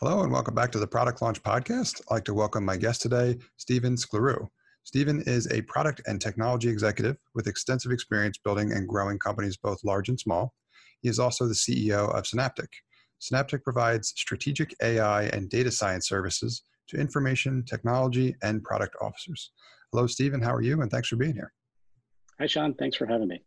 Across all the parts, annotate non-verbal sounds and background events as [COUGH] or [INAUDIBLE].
Hello, and welcome back to the Product Launch Podcast. I'd like to welcome my guest today, Stephen Sklarew. Stephen is a product and technology executive with extensive experience building and growing companies both large and small. He is also the CEO of Synaptiq. Synaptiq provides strategic AI and data science services to information technology and product officers. Hello, Stephen. How are you? And thanks for being here. Hi, Sean. Thanks for having me.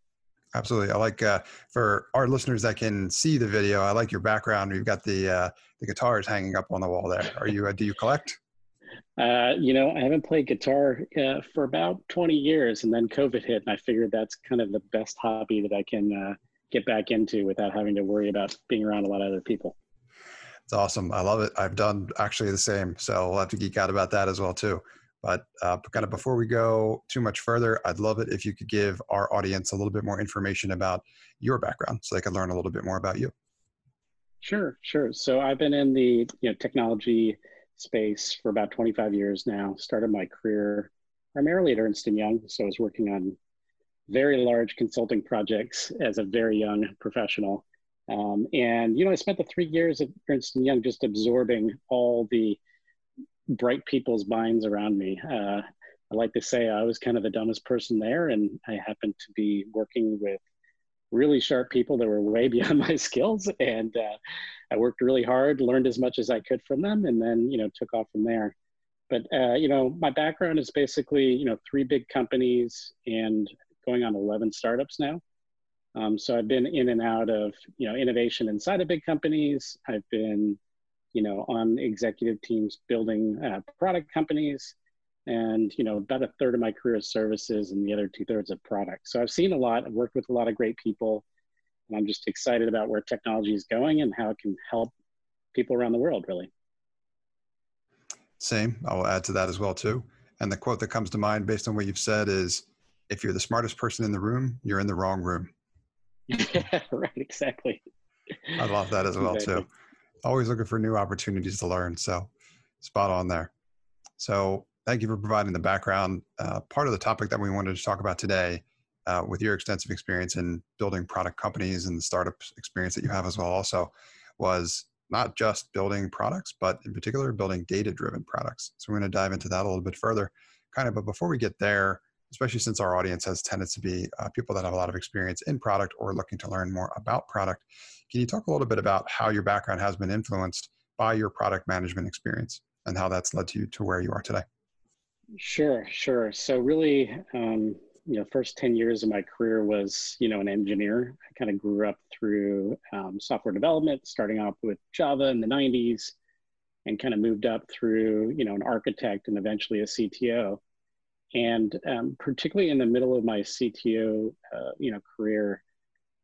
Absolutely. I like uh, for our listeners that can see the video. I like your background. You've got the uh, the guitars hanging up on the wall there. Are you? Uh, do you collect? Uh, you know, I haven't played guitar uh, for about 20 years, and then COVID hit, and I figured that's kind of the best hobby that I can uh, get back into without having to worry about being around a lot of other people. It's awesome. I love it. I've done actually the same, so we'll have to geek out about that as well too. But uh, kind of before we go too much further, I'd love it if you could give our audience a little bit more information about your background so they can learn a little bit more about you. Sure, sure. So I've been in the you know technology space for about 25 years now. Started my career primarily at Ernst & Young. So I was working on very large consulting projects as a very young professional. Um, and, you know, I spent the three years at Ernst & Young just absorbing all the bright people's minds around me. Uh, I like to say I was kind of the dumbest person there, and I happened to be working with really sharp people that were way [LAUGHS] beyond my skills. And uh, I worked really hard, learned as much as I could from them, and then you know took off from there. But uh, you know, my background is basically you know three big companies and going on 11 startups now. Um, so I've been in and out of you know innovation inside of big companies. I've been you know, on executive teams building uh, product companies. And, you know, about a third of my career is services and the other two thirds of products. So I've seen a lot, I've worked with a lot of great people. And I'm just excited about where technology is going and how it can help people around the world, really. Same. I will add to that as well, too. And the quote that comes to mind based on what you've said is if you're the smartest person in the room, you're in the wrong room. Yeah, [LAUGHS] right, exactly. I love that as well, exactly. too always looking for new opportunities to learn. So spot on there. So thank you for providing the background. Uh, part of the topic that we wanted to talk about today, uh, with your extensive experience in building product companies and the startup experience that you have as well, also was not just building products, but in particular building data-driven products. So we're going to dive into that a little bit further, kind of. But before we get there, especially since our audience has tended to be uh, people that have a lot of experience in product or looking to learn more about product. Can you talk a little bit about how your background has been influenced by your product management experience and how that's led you to where you are today? Sure, sure. So really, um, you know, first 10 years of my career was, you know, an engineer. I kind of grew up through um, software development, starting off with Java in the 90s and kind of moved up through, you know, an architect and eventually a CTO. And um, particularly in the middle of my CTO, uh, you know, career,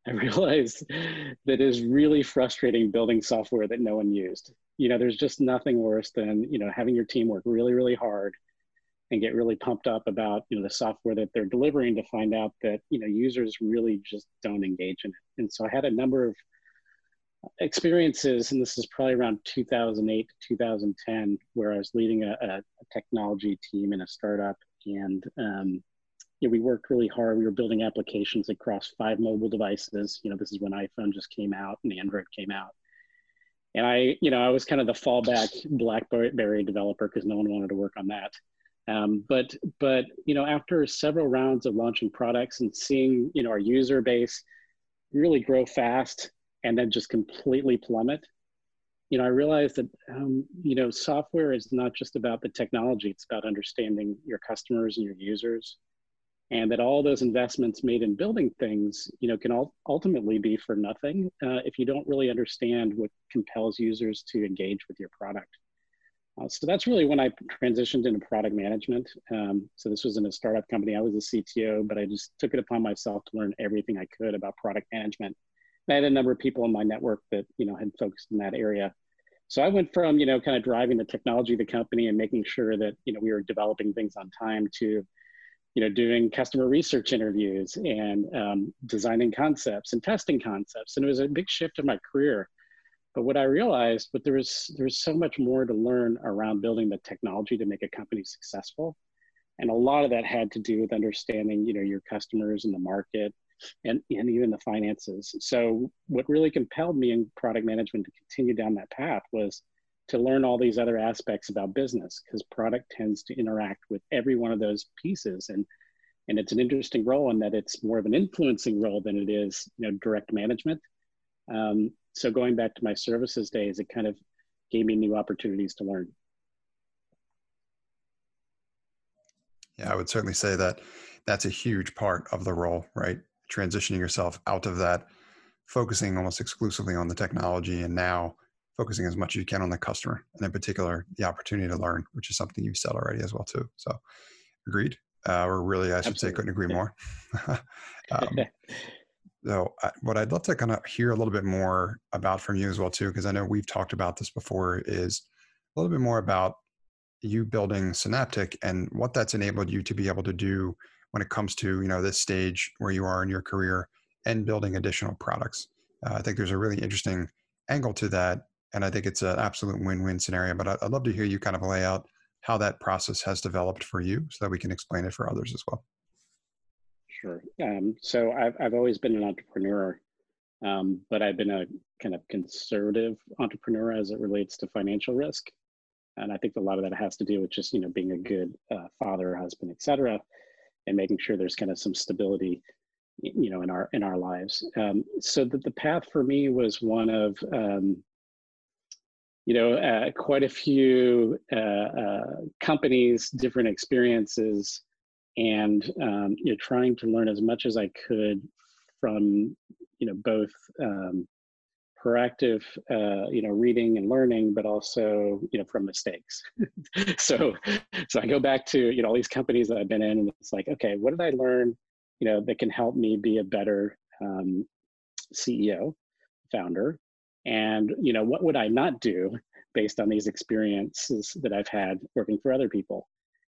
I [LAUGHS] realized that is really frustrating building software that no one used. You know, there's just nothing worse than you know having your team work really, really hard and get really pumped up about you know the software that they're delivering to find out that you know users really just don't engage in it. And so I had a number of experiences, and this is probably around 2008 to 2010, where I was leading a, a technology team in a startup and um, you know, we worked really hard. We were building applications across five mobile devices. You know, this is when iPhone just came out and Android came out. And I, you know, I was kind of the fallback BlackBerry developer because no one wanted to work on that. Um, but, but you know, after several rounds of launching products and seeing, you know, our user base really grow fast and then just completely plummet, you know, I realized that, um, you know, software is not just about the technology, it's about understanding your customers and your users. And that all those investments made in building things, you know, can all ultimately be for nothing uh, if you don't really understand what compels users to engage with your product. Uh, so that's really when I transitioned into product management. Um, so this was in a startup company. I was a CTO, but I just took it upon myself to learn everything I could about product management I had a number of people in my network that you know had focused in that area. So I went from you know kind of driving the technology of the company and making sure that you know we were developing things on time to you know doing customer research interviews and um, designing concepts and testing concepts. And it was a big shift in my career. But what I realized, but there was there was so much more to learn around building the technology to make a company successful. And a lot of that had to do with understanding, you know, your customers and the market, and, and even the finances. So what really compelled me in product management to continue down that path was to learn all these other aspects about business because product tends to interact with every one of those pieces. And and it's an interesting role in that it's more of an influencing role than it is you know direct management. Um, so going back to my services days it kind of gave me new opportunities to learn. Yeah i would certainly say that that's a huge part of the role right transitioning yourself out of that focusing almost exclusively on the technology and now focusing as much as you can on the customer and in particular the opportunity to learn which is something you've said already as well too. So agreed. Uh, or really i should Absolutely. say couldn't agree more. [LAUGHS] Um, [LAUGHS] so I, what i'd love to kind of hear a little bit more about from you as well too because i know we've talked about this before is a little bit more about you building Synaptiq and what that's enabled you to be able to do when it comes to you know this stage where you are in your career and building additional products uh, i think there's a really interesting angle to that and I think it's an absolute win-win scenario. But I'd love to hear you kind of lay out how that process has developed for you, so that we can explain it for others as well. Sure. Um, so I've I've always been an entrepreneur, um, but I've been a kind of conservative entrepreneur as it relates to financial risk, and I think a lot of that has to do with just you know being a good uh, father, husband, etc., and making sure there's kind of some stability you know in our in our lives. Um, so that the path for me was one of um, you know, uh, quite a few uh, uh, companies, different experiences, and um, you know, trying to learn as much as I could from, you know, both um, proactive, uh, you know, reading and learning, but also, you know, from mistakes. [LAUGHS] so, so I go back to, you know, all these companies that I've been in, and it's like, okay, what did I learn, you know, that can help me be a better um, CEO, founder, and you know what would i not do based on these experiences that i've had working for other people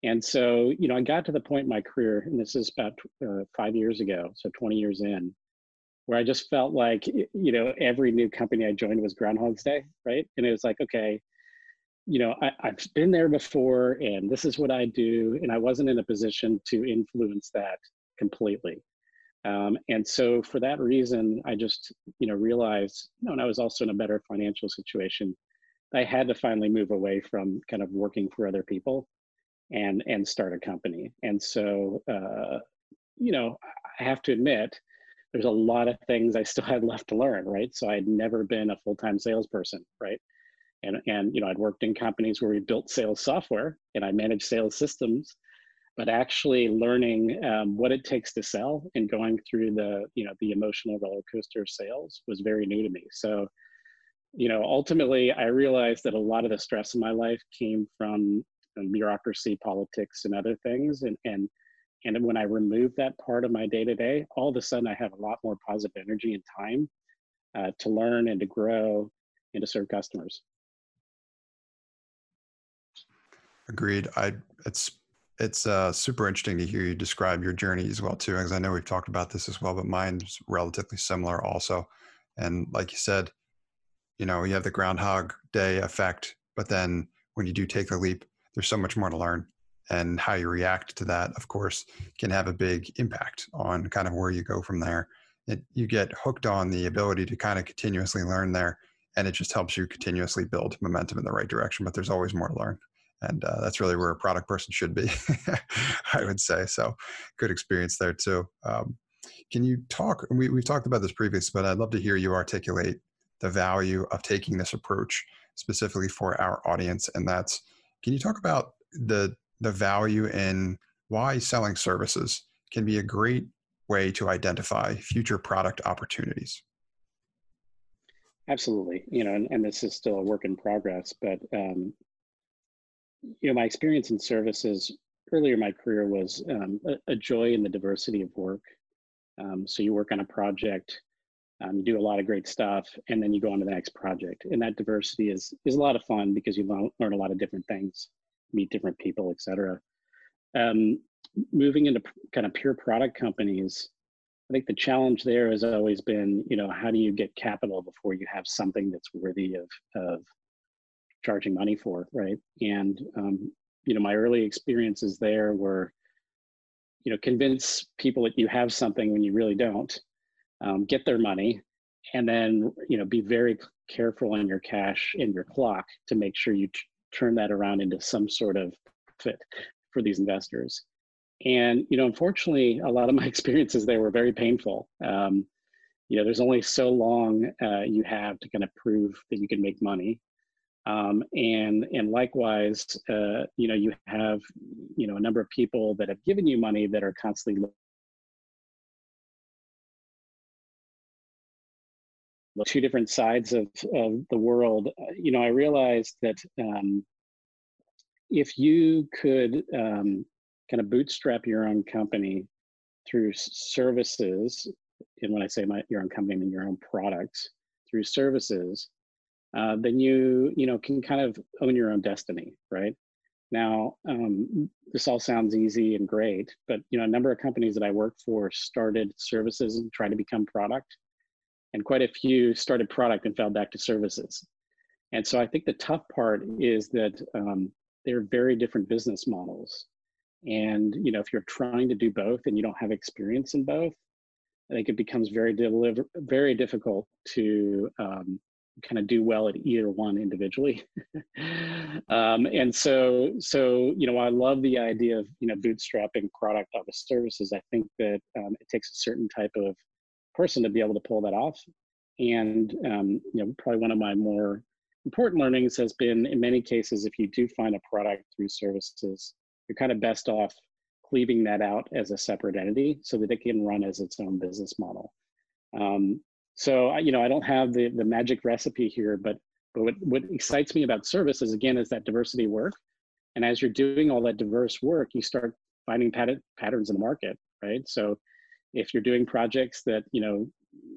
and so you know i got to the point in my career and this is about uh, five years ago so 20 years in where i just felt like you know every new company i joined was groundhog's day right and it was like okay you know I, i've been there before and this is what i do and i wasn't in a position to influence that completely um, and so for that reason, I just, you know, realized, you know, and I was also in a better financial situation. I had to finally move away from kind of working for other people and and start a company. And so, uh, you know, I have to admit, there's a lot of things I still [LAUGHS] had left to learn, right? So I'd never been a full-time salesperson, right? And and you know, I'd worked in companies where we built sales software and I managed sales systems but actually learning um, what it takes to sell and going through the you know the emotional roller coaster of sales was very new to me so you know ultimately i realized that a lot of the stress in my life came from bureaucracy politics and other things and and and when i remove that part of my day to day all of a sudden i have a lot more positive energy and time uh, to learn and to grow and to serve customers. Agreed. I it's it's uh, super interesting to hear you describe your journey as well too, because I know we've talked about this as well, but mine's relatively similar also. And like you said, you know, you have the Groundhog Day effect, but then when you do take the leap, there's so much more to learn, and how you react to that, of course, can have a big impact on kind of where you go from there. It, you get hooked on the ability to kind of continuously learn there, and it just helps you continuously build momentum in the right direction. But there's always more to learn and uh, that's really where a product person should be [LAUGHS] i would say so good experience there too um, can you talk we, we've talked about this previously but i'd love to hear you articulate the value of taking this approach specifically for our audience and that's can you talk about the the value in why selling services can be a great way to identify future product opportunities absolutely you know and, and this is still a work in progress but um, you know, my experience in services earlier in my career was um, a, a, joy in the diversity of work. Um, so you work on a project, um, you do a lot of great stuff, and then you go on to the next project. And that diversity is is a lot of fun because you learn, learn a lot of different things, meet different people, etc. Um, moving into kind of pure product companies, I think the challenge there has always been, you know, how do you get capital before you have something that's worthy of of charging money for, right? And um, you know, my early experiences there were, you know, convince people that you have something when you really don't, um, get their money, and then you know be very careful on your cash and your clock to make sure you turn that around into some sort of fit for these investors. And you know unfortunately a lot of my [LAUGHS] experiences there were very painful. Um, you know there's only so long uh, you have to kind of prove that you can make money. Um, and and likewise uh, you know you have you know a number of people that have given you money that are constantly two different sides of, of the world, uh, you know, I realized that um, if you could um, kind of bootstrap your own company through services, and when I say my your own company, I mean your own products through services, uh, then you you know can kind of own your own destiny, right? Now, um, this all sounds easy and great, but you know, a number of companies that I worked for started services and tried to become product and quite a few started product and fell back to services. And so I think the tough part is that um, they're very different business models. And you know, if you're trying to do both and you don't have experience in both, I think it becomes very deliver very difficult to um, kind of do well at either one individually. [LAUGHS] um, and so, so you know, I love the idea of you know bootstrapping product off of services. I think that um, it takes a certain type of person to be able to pull that off. And um, you know, probably one of my more important learnings has been, in many cases, if you do find a product through services, you're kind of best off cleaving that out as a separate entity so that it can run as its own business model. Um, so you know, I don't have the the magic recipe here, but but what, what excites me about services again is that diversity work. And as you're doing all that diverse work, you start finding pat- patterns in the market, right? So if you're doing projects that you know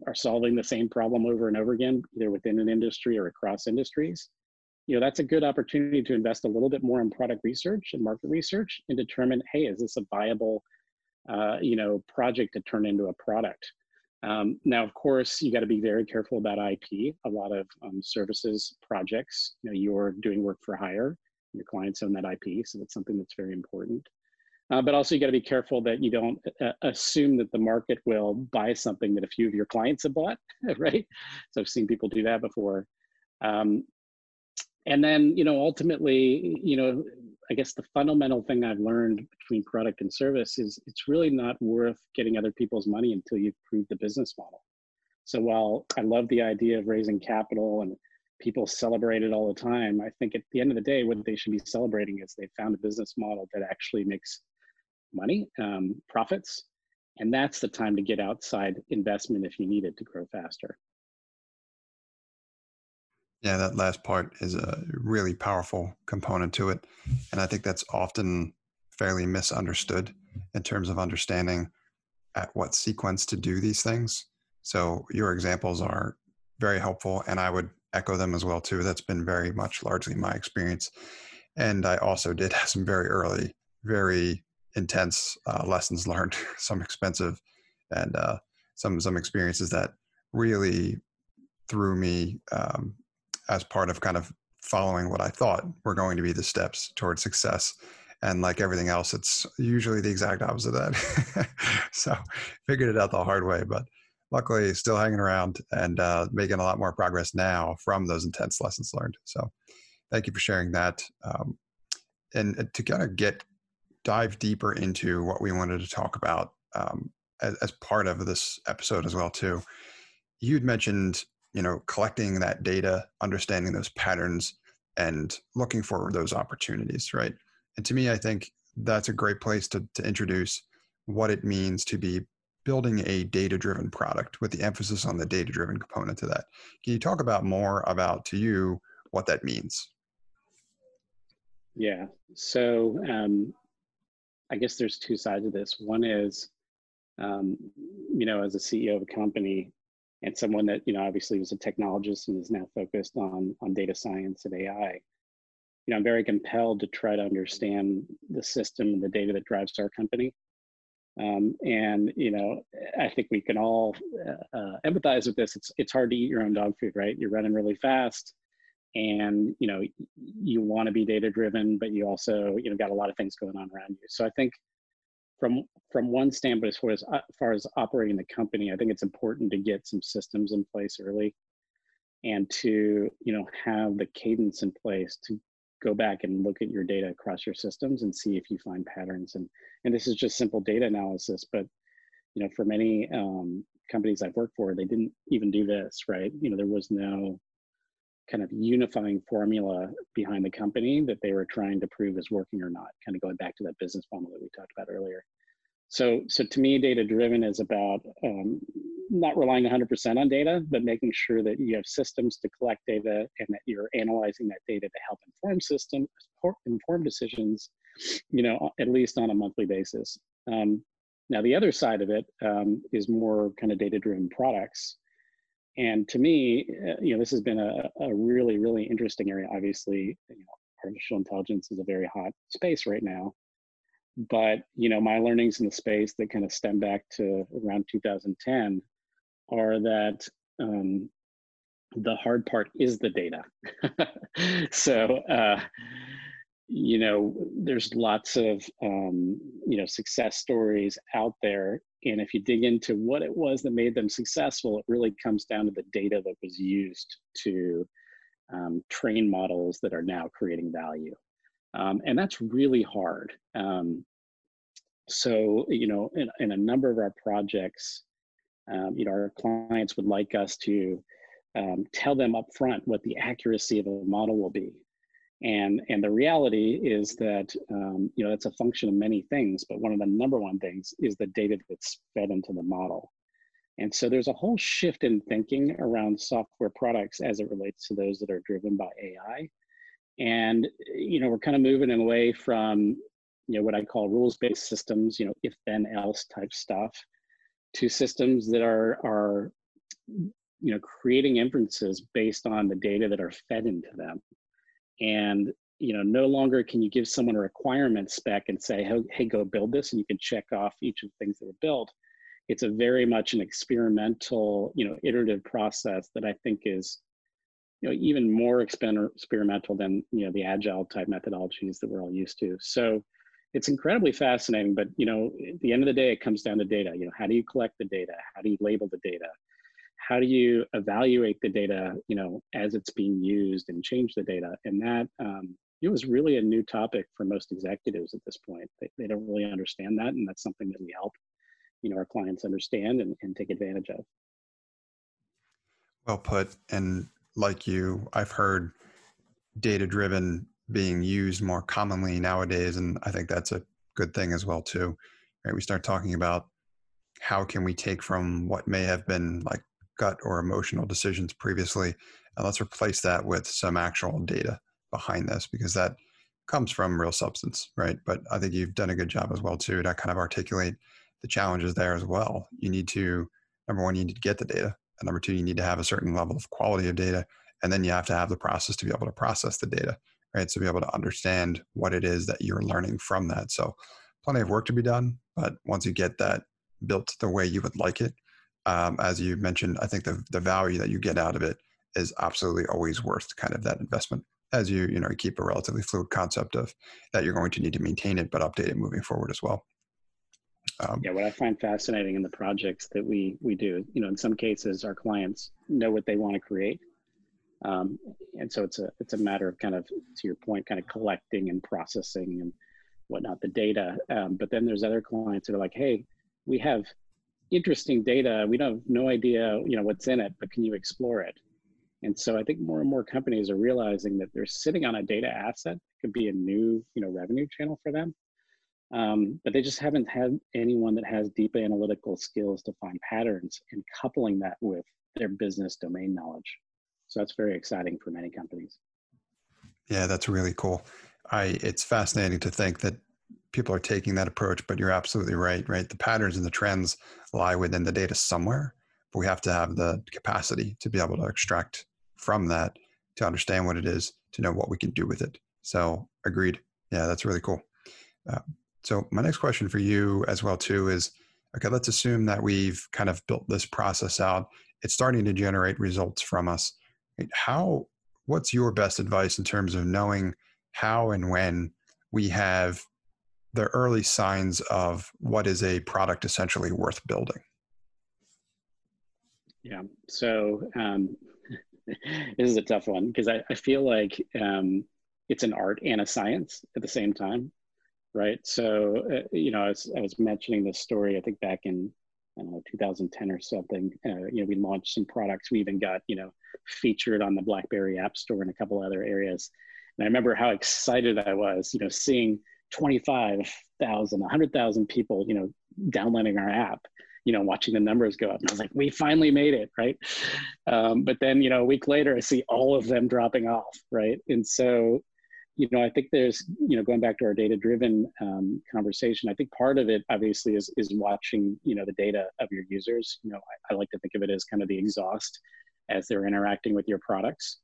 are solving the same problem over and over again either within an industry or across industries you know that's a good opportunity to invest a little bit more in product research and market research and determine hey is this a viable uh, you know project to turn into a product? Um, now of course you got to be very careful about ip a lot of um, services projects you know you're doing work for hire. Your clients own that ip so that's something that's very important uh, but also you got to be careful that you don't uh, assume that the market will buy something that a few of your clients have bought, [LAUGHS] right? So I've seen people do that before. Um, and then, you know, ultimately, you know, I guess the fundamental thing I've learned between product and service is it's really not worth getting other people's money until you've proved the business model. So while I love the idea of raising capital and people celebrate it all the time, I think at the end of the day, what they should be celebrating is they found a business model that actually makes money, um, profits, and that's the time to get outside investment if you need it to grow faster. Yeah, that last part is a really powerful component to it. And I think that's often fairly misunderstood in terms of understanding at what sequence to do these things. So your examples are very helpful and I would echo them as well too. That's been very much largely my experience. And I also did have some very early, very intense uh, lessons learned, [LAUGHS] some expensive, and uh, some some experiences that really threw me um, as part of kind of following what I thought were going to be the steps towards success. And like everything else, it's usually the exact opposite of that. [LAUGHS] so figured it out the hard way, but luckily still hanging around and uh, making a lot more progress now from those intense lessons learned. So thank you for sharing that. Um, and uh, to kind of get dive deeper into what we wanted to talk about um, as, as, part of this episode as well too. You'd mentioned you know collecting that data understanding those patterns and looking for those opportunities right? And to me i think that's a great place to, to introduce what it means to be building a data driven product with the emphasis on the data driven component to that. Can you talk about more about to you what that means? Yeah. So um, I guess there's two sides of this. One is, um, you know, as a CEO of a company and someone that, you know, obviously was a technologist and is now focused on, on data science and AI, you know, I'm very compelled to try to understand the system and the data that drives our company. Um, and, you know, I think we can all uh, uh, empathize with this. It's, it's hard to eat your own dog food, right? You're running really fast and you know you want to be data driven but you also you know got a lot of things going on around you so i think from from one standpoint, as far as, as far as operating the company, I think it's important to get some systems in place early, and to you know have the cadence in place to go back and look at your data across your systems and see if you find patterns. And and this is just simple data analysis, but you know for many um, companies I've worked for, they didn't even do this, right? You know there was no kind of unifying formula behind the company that they were trying to prove is working or not, kind of going back to that business model that we talked about earlier. So, so to me, data driven is about um, not relying 100% on data, but making sure that you have systems to collect data and that you're analyzing that data to help inform system, inform decisions, you know, at least on a monthly basis. Um, now, the other side of it um, is more kind of data driven products. And to me, uh, you know, this has been a, a really, really interesting area. Obviously, you know, artificial intelligence is a very hot space right now. But you know, my learnings in the space that kind of stem back to around 2010 are that um, the hard part is the data. [LAUGHS] so, uh, you know, there's lots of um, you know success stories out there and if you dig into what it was that made them successful, it really comes down to the data that was used to um, train models that are now creating value. Um, and that's really hard. Um, so, you know, in, in, a number of our projects, um, you know, our clients would like us to um, tell them upfront what the accuracy of a model will be. And, and the reality is that, um, you know, that's a function of many things, but one of the number one things is the data that's fed into the model. And so there's a whole shift in thinking around software products as it relates to those that are driven by AI. And, you know, we're kind of moving away from, you know, what I call rules-based systems, you know, if then else type stuff to systems that are, are, you know, creating inferences based on the data that are fed into them and you know no longer can you give someone a requirement spec and say hey, go build this and you can check off each of the things that were built. It's a very much an experimental you know iterative process that i think is you know even more experimental than you know the agile type methodologies that we're all used to. So it's incredibly fascinating but you know at the end of the day it comes down to data. You know how do you collect the data? How do you label the data how do you evaluate the data you know as it's being used and change the data? And that um, it was really a new topic for most executives at this point. They, they don't really understand that and that's something that we help you know our clients understand and, and take advantage of. Well put and like you i've heard data driven being used more commonly nowadays and i think that's a good thing as well too right? We start talking about how can we take from what may have been like gut or emotional decisions previously. And let's replace that with some actual data behind this because that comes from real substance, right? But I think you've done a good job as well too to kind of articulate the challenges there as well. You need to number one, you need to get the data. And number two, you need to have a certain level of quality of data. And then you have to have the process to be able to process the data, right? So be able to understand what it is that you're learning from that. So plenty of work to be done. But once you get that built the way you would like it, um, as you mentioned, I think the the value that you get out of it is absolutely always worth kind of that investment. As you you know you keep a relatively fluid concept of that you're going to need to maintain it, but update it moving forward as well. Um, yeah, what I find fascinating in the projects that we we do, you know, in some cases our clients know what they want to create, um, and so it's a it's a matter of kind of to your point, kind of collecting and processing and whatnot the data. Um, but then there's other clients that are like, hey, we have interesting data. We don't have no idea, you know, what's in it, but can you explore it? And so I think more and more companies are realizing that they're sitting on a data asset that could be a new, you know, revenue channel for them. Um, but they just haven't had anyone that has deep analytical skills to find patterns and coupling that with their business domain knowledge. So that's very exciting for many companies. Yeah, that's really cool. I it's fascinating to think that people are taking that approach, but you're absolutely right, right? The patterns and the trends lie within the data somewhere, but we have to have the capacity to be able to extract from that to understand what it is, to know what we can do with it. So agreed. Yeah, that's really cool. Uh, so my next question for you as well too is, okay, let's assume that we've kind of built this process out. It's starting to generate results from us. How, what's your best advice in terms of knowing how and when we have the early signs of what is a product essentially worth building? Yeah. So um, [LAUGHS] this is a tough one because I, I feel like um, it's an art and a science at the same time, right? So uh, you know, I was, I was mentioning this story I think back in I don't know 2010 or something. Uh, you know, we launched some products. We even got you know featured on the BlackBerry App Store and a couple other areas. And I remember how excited I was, you know, seeing 25,000, 100,000 people, you know, downloading our app you know, watching the numbers go up. And I was like, we finally made it, right? Um, but then, you know, a week later, I see all of them dropping off, right? And so, you know, I think there's, you know, going back to our data-driven um, conversation, I think part of it obviously is is watching, you know, the data of your users. You know, I, I like to think of it as kind of the exhaust as they're interacting with your products.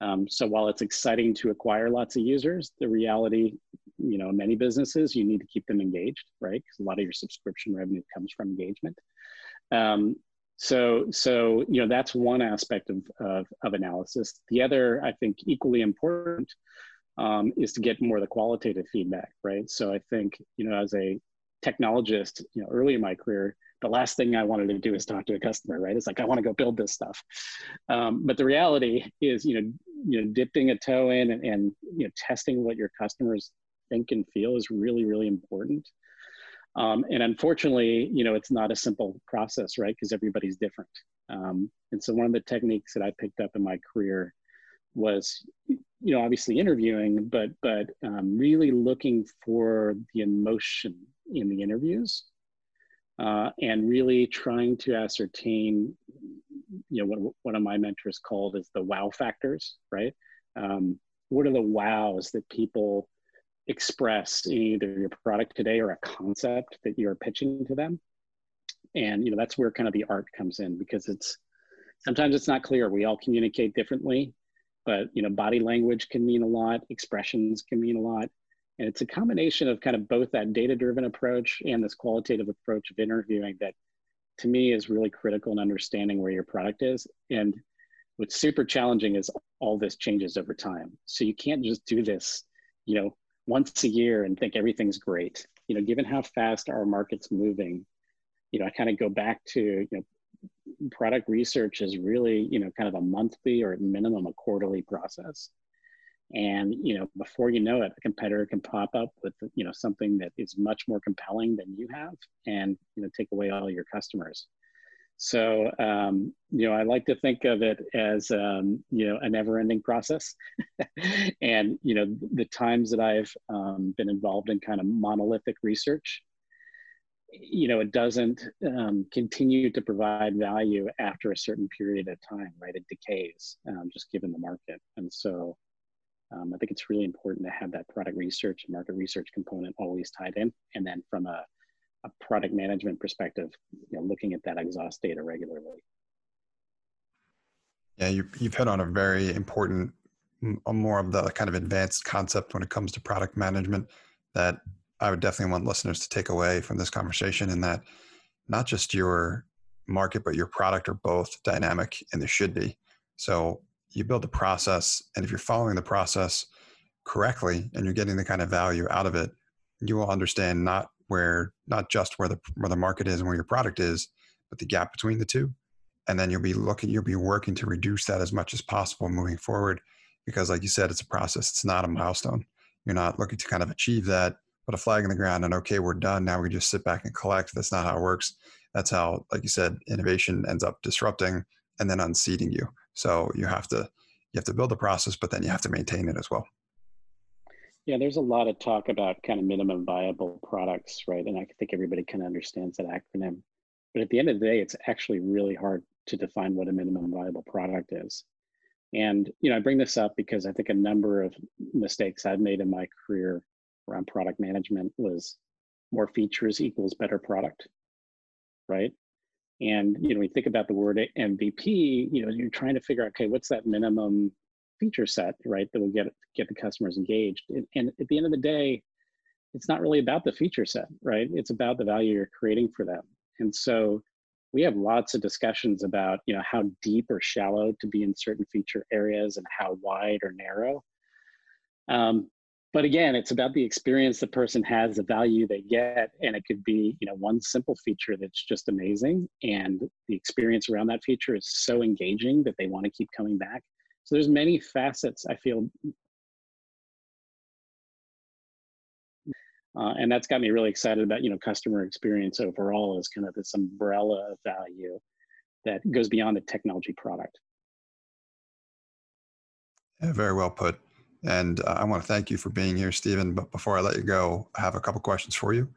Um, so while it's exciting to acquire lots of users, the reality, you know, many businesses, you need to keep them engaged, right? Because a lot of your subscription revenue comes from engagement. Um, so, so you know, that's one aspect of, of, of analysis. The other, I think, equally important um, is to get more of the qualitative feedback, right? So I think, you know, as a technologist, you know, early in my career, the last thing I wanted to do is talk to a customer, right? It's like I want to go build this stuff. Um, but the reality is, you know, you know, dipping a toe in and, and you know, testing what your customers think and feel is really, really important. Um, and unfortunately, you know, it's not a simple process, right? Because everybody's different. Um, and so one of the techniques that I picked up in my career was, you know, obviously interviewing, but but um, really looking for the emotion in the interviews uh, and really trying to ascertain, you know, what one of my mentors called is the wow factors, right? Um, what are the wows that people express either your product today or a concept that you're pitching to them? And you know, that's where kind of the art comes in because it's sometimes it's not clear. We all communicate differently, but you know, body language can mean a lot, expressions can mean a lot. And it's a combination of kind of both that data driven approach and this qualitative approach of interviewing that to me is really critical in understanding where your product is. And what's super challenging is all this changes over time. So you can't just do this, you know, once a year and think everything's great. You know, given how fast our market's moving, you know, I kind of go back to, you know, product research is really, you know, kind of a monthly or at minimum a quarterly process and you know before you know it a competitor can pop up with you know something that is much more compelling than you have and you know take away all your customers so um, you know i like to think of it as um, you know a never ending process. [LAUGHS] And you know the times that i've um, been involved in kind of monolithic research you know it doesn't um, continue to provide value after a certain period of time right? It decays um, just given the market. And so um, I think it's really important to have that product research and market research component always tied in. And then from a, a product management perspective, you know, looking at that exhaust data regularly. Yeah, you, you've hit on a very important, more of the kind of advanced concept when it comes to product management that I would definitely want listeners to take away from this conversation and that not just your market, but your product are both dynamic and they should be. So you build the process and if you're following the process correctly and you're getting the kind of value out of it you will understand not where not just where the where the market is and where your product is but the gap between the two. And then you'll be looking you'll be working to reduce that as much as possible moving forward because like you said it's a process. It's not a milestone. You're not looking to kind of achieve that put a flag in the ground and okay we're done. Now we just sit back and collect. That's not how it works. That's how like you said innovation ends up disrupting and then unseating you. So you have to you have to build the process, but then you have to maintain it as well. Yeah, there's a lot of talk about kind of minimum viable products, right? And I think everybody kind of understands that acronym. But at the end of the day, it's actually really hard to define what a minimum viable product is. And you know, I bring this up because I think a number of mistakes I've made in my career around product management was more features equals better product, right? And you know, we think about the word MVP, you know, you're trying to figure out, okay, what's that minimum feature set, right, that will get get the customers engaged. And, and at the end of the day, it's not really about the feature set, right? It's about the value you're creating for them. And so we have lots of discussions about, you know, how deep or shallow to be in certain feature areas and how wide or narrow. Um, but again, it's about the experience the person has, the value they get, and it could be you know one simple feature that's just amazing, and the experience around that feature is so engaging that they want to keep coming back. So there's many facets I feel Uh, and that's got me really excited about you know customer experience overall as kind of this umbrella of value that goes beyond the technology product. Yeah, very well put. And uh, I want to thank you for being here, Stephen. But before I let you go, I have a couple questions for you.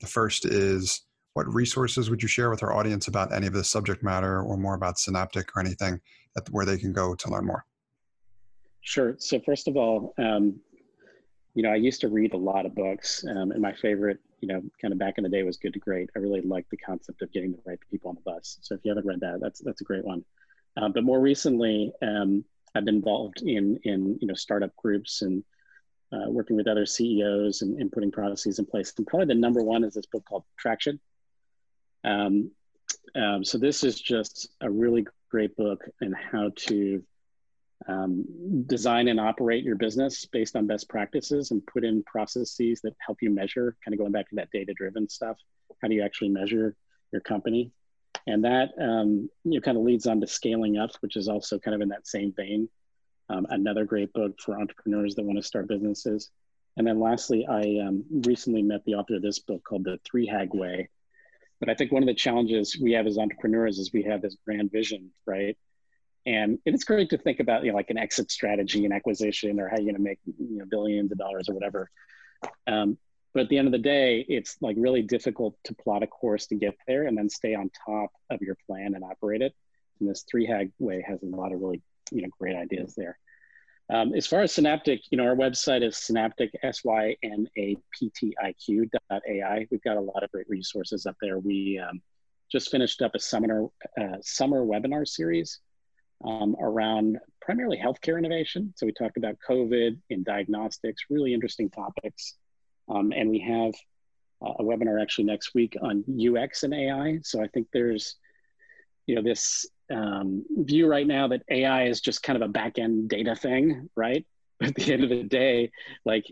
The first is what resources would you share with our audience about any of this subject matter or more about Synaptiq or anything that, where they can go to learn more? Sure. So, first of all, um, you know, I used to read a lot of books, um, and my favorite, you know, kind of back in the day was Good to Great. I really liked the concept of getting the right people on the bus. So if you haven't read that, that's that's a great one. Uh, but more recently, um, I've been involved in in you know startup groups and uh, working with other CEOs and, and, putting processes in place. And probably the number one is this book called Traction. Um, um so this is just a really great book in how to um, design and operate your business based on best practices and put in processes that help you measure, kind of going back to that data driven stuff. How do you actually measure your company? And that um, you know, kind of leads on to scaling up, which is also kind of in that same vein. Um, another great book for entrepreneurs that want to start businesses. And then lastly, I um, recently met the author of this book called The 3HAG Way. But I think one of the challenges we have as entrepreneurs is we have this grand vision, right? And it's great to think about, you know, like an exit strategy and acquisition or how you're going to make, you know, billions of dollars or whatever. Um, but at the end of the day, it's like really difficult to plot a course to get there and then stay on top of your plan and operate it. And this 3HAG way has a lot of really, you know, great ideas there. Um, as far as Synaptiq, you know, our website is synaptiq, S-Y-N-A-P-T-I-Q dot A-I. We've got a lot of great resources up there. We um, just finished up a summer, uh, summer webinar series um, around primarily healthcare innovation. So we talked about COVID and diagnostics, really interesting topics. Um, and we have a webinar actually next week on UX and AI. So I think there's, you know, this um, view right now that AI is just kind of a back end data thing, right? [LAUGHS] At the end of the day, like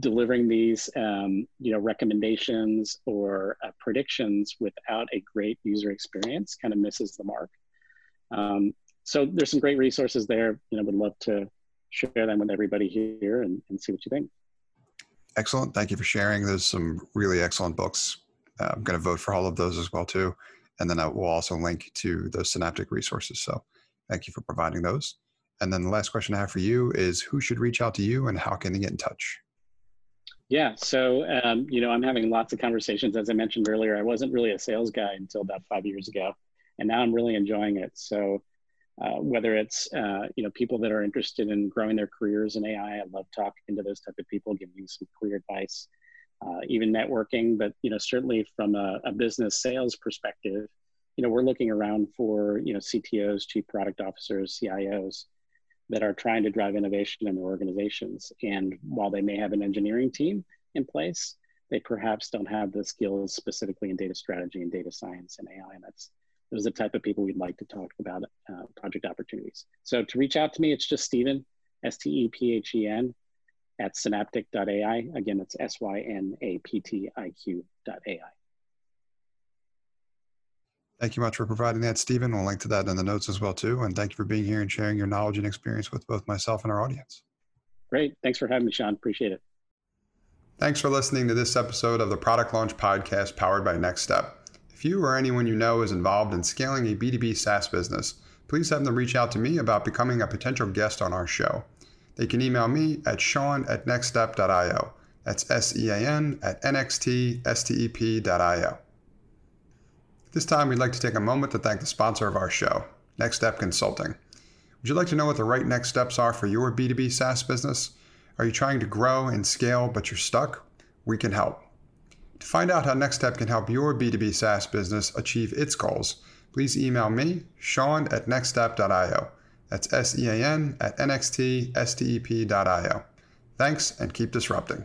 delivering these, um, you know, recommendations or uh, predictions without a great user experience kind of misses the mark. Um, so there's some great resources there. You know, would love to share them with everybody here and, and see what you think. Excellent. Thank you for sharing. There's some really excellent books. Uh, I'm going to vote for all of those as well too, and then I will also link to those Synaptiq resources. So thank you for providing those. And then the last question I have for you is who should reach out to you and how can they get in touch? Yeah, so um, you know, I'm having lots of conversations. As I mentioned earlier, I wasn't really a sales guy until about five years ago, and now I'm really enjoying it. So uh, whether it's uh, you know people that are interested in growing their careers in AI. I love talking to those type of people, giving some career advice, uh, even networking. But you know certainly from a, a, business sales perspective, you know we're looking around for you know CTOs, chief product officers, CIOs that are trying to drive innovation in their organizations. And while they may have an engineering team in place, they perhaps don't have the skills specifically in data strategy and data science and AI. And that's those are the type of people we'd like to talk about uh, project opportunities. So to reach out to me, it's just Stephen, S-T-E-P-H-E-N, at synaptiq.ai. Again, it's S-Y-N-A-P-T-I-Q.ai. Thank you much for providing that, Stephen. We'll link to that in the notes as well, too. And thank you for being here and sharing your knowledge and experience with both myself and our audience. Great. Thanks for having me, Sean. Appreciate it. Thanks for listening to this episode of the Product Launch Podcast powered by Next Step. If you or anyone you know is involved in scaling a B2B SaaS business, please have them reach out to me about becoming a potential guest on our show. They can email me at sean at nextstep.io. That's S E A N at nxtstep.io. This time, we'd like to take a moment to thank the sponsor of our show, Next Step Consulting. Would you like to know what the right next steps are for your B2B SaaS business? Are you trying to grow and scale, but you're stuck? We can help. To find out how NextStep can help your B2B SaaS business achieve its goals, please email me, Sean at nextstep.io. That's S E A N at nxtstep.io. Thanks and keep disrupting.